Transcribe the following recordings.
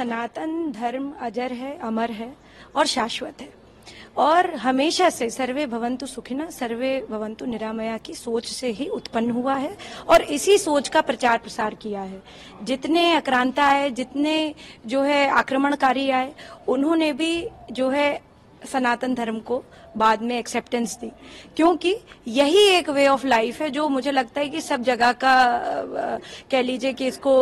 सनातन धर्म अजर है, अमर है और शाश्वत है। और हमेशा से सर्वे भवंतु सुखिना, सर्वे भवंतु निरामया की सोच से ही उत्पन्न हुआ है और इसी सोच का प्रचार प्रसार किया है। जितने अक्रांता आए, जितने जो है आक्रमणकारी आए, उन्होंने भी जो है सनातन धर्म को बाद में एक्सेप्टेंस दी। क्योंकि यही एक वे ऑफ़ लाइफ है जो मुझे लगता है कि सब जगह का कह लीजिए कि इसको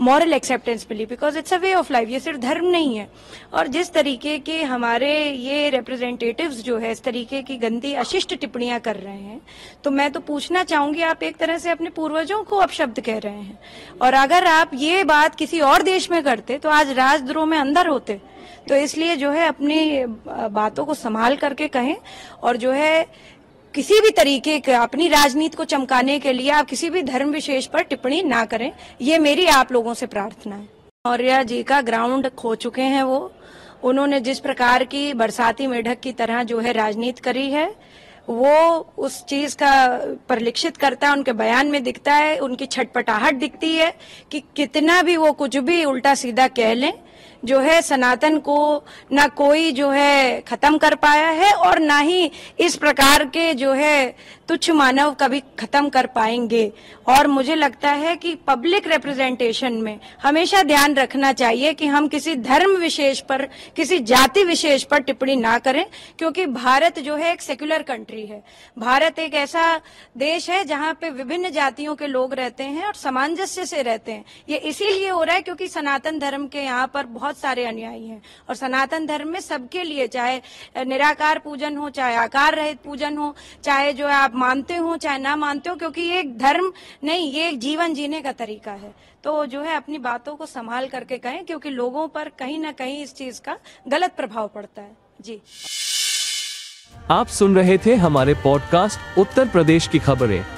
moral acceptance milli. Because it's a way of life ये सिर्फ़ धर्म नहीं है। और जिस तरीके के हमारे ये रिप्रेजेंटेटिव्स जो है, इस तरीके की गंदी, अशिष्ट टिप्पणियाँ कर रहे हैं तो मैं तो पूछना चाहूँगी, आप एक तरह से अपने पूर्वजों को अपशब्द कह रहे हैं। और अगर आप ये बात किसी और देश में करते तो आज राजद्रोह में अंदर होते तो इसलिए जो है अपनी बातों को संभाल करके कहें और जो है किसी भी तरीके के, अपनी राजनीति को चमकाने के लिए आप किसी भी धर्म विशेष पर टिप्पणी ना करें। ये मेरी आप लोगों से प्रार्थना है। मौर्य जी का ग्राउंड खो चुके हैं वो। उन्होंने जिस प्रकार की बरसाती मेढक की तरह जो है राजनीति करी है, वो उस चीज़ का परिलक्षित करता है, उनके बयान में दिखता है, उनकी छटपटाहट दिखती है कि कितना भी वो कुछ भी उल्टा सीधा कह लें जो है सनातन को ना कोई जो है खत्म कर पाया है और ना ही इस प्रकार के जो है तुच्छ मानव कभी खत्म कर पाएँगे। और मुझे लगता है कि पब्लिक रिप्रेजेंटेशन में हमेशा ध्यान रखना चाहिए कि हम किसी धर्म विशेष पर, किसी जाति विशेष पर टिप्पणी ना करें, क्योंकि भारत जो है एक सेक्युलर कंट्री है। भारत एक ऐसा देश है जहाँ पे विभिन्न जातियों के लोग रहते हैं और सामंजस्य से रहते हैं। ये इसीलिए हो रहा है क्योंकि सनातन धर्म के यहाँ पर बहुत सारे अनुयायी हैं। और सनातन धर्म में सबके लिए चाहे निराकार पूजन हो, चाहे आकार रहित पूजन हो, चाहे जो आप मानते हो, चाहे ना मानते हो, क्योंकि ये एक धर्म नहीं, ये एक जीवन जीने का तरीका है। तो जो है अपनी बातों को संभाल करके कहें, क्योंकि लोगों पर कहीं ना कहीं इस चीज़ का गलत प्रभाव पड़ता है। जी। आप सुन रहे थे हमारे पॉडकास्ट उत्तर प्रदेश की खबरें।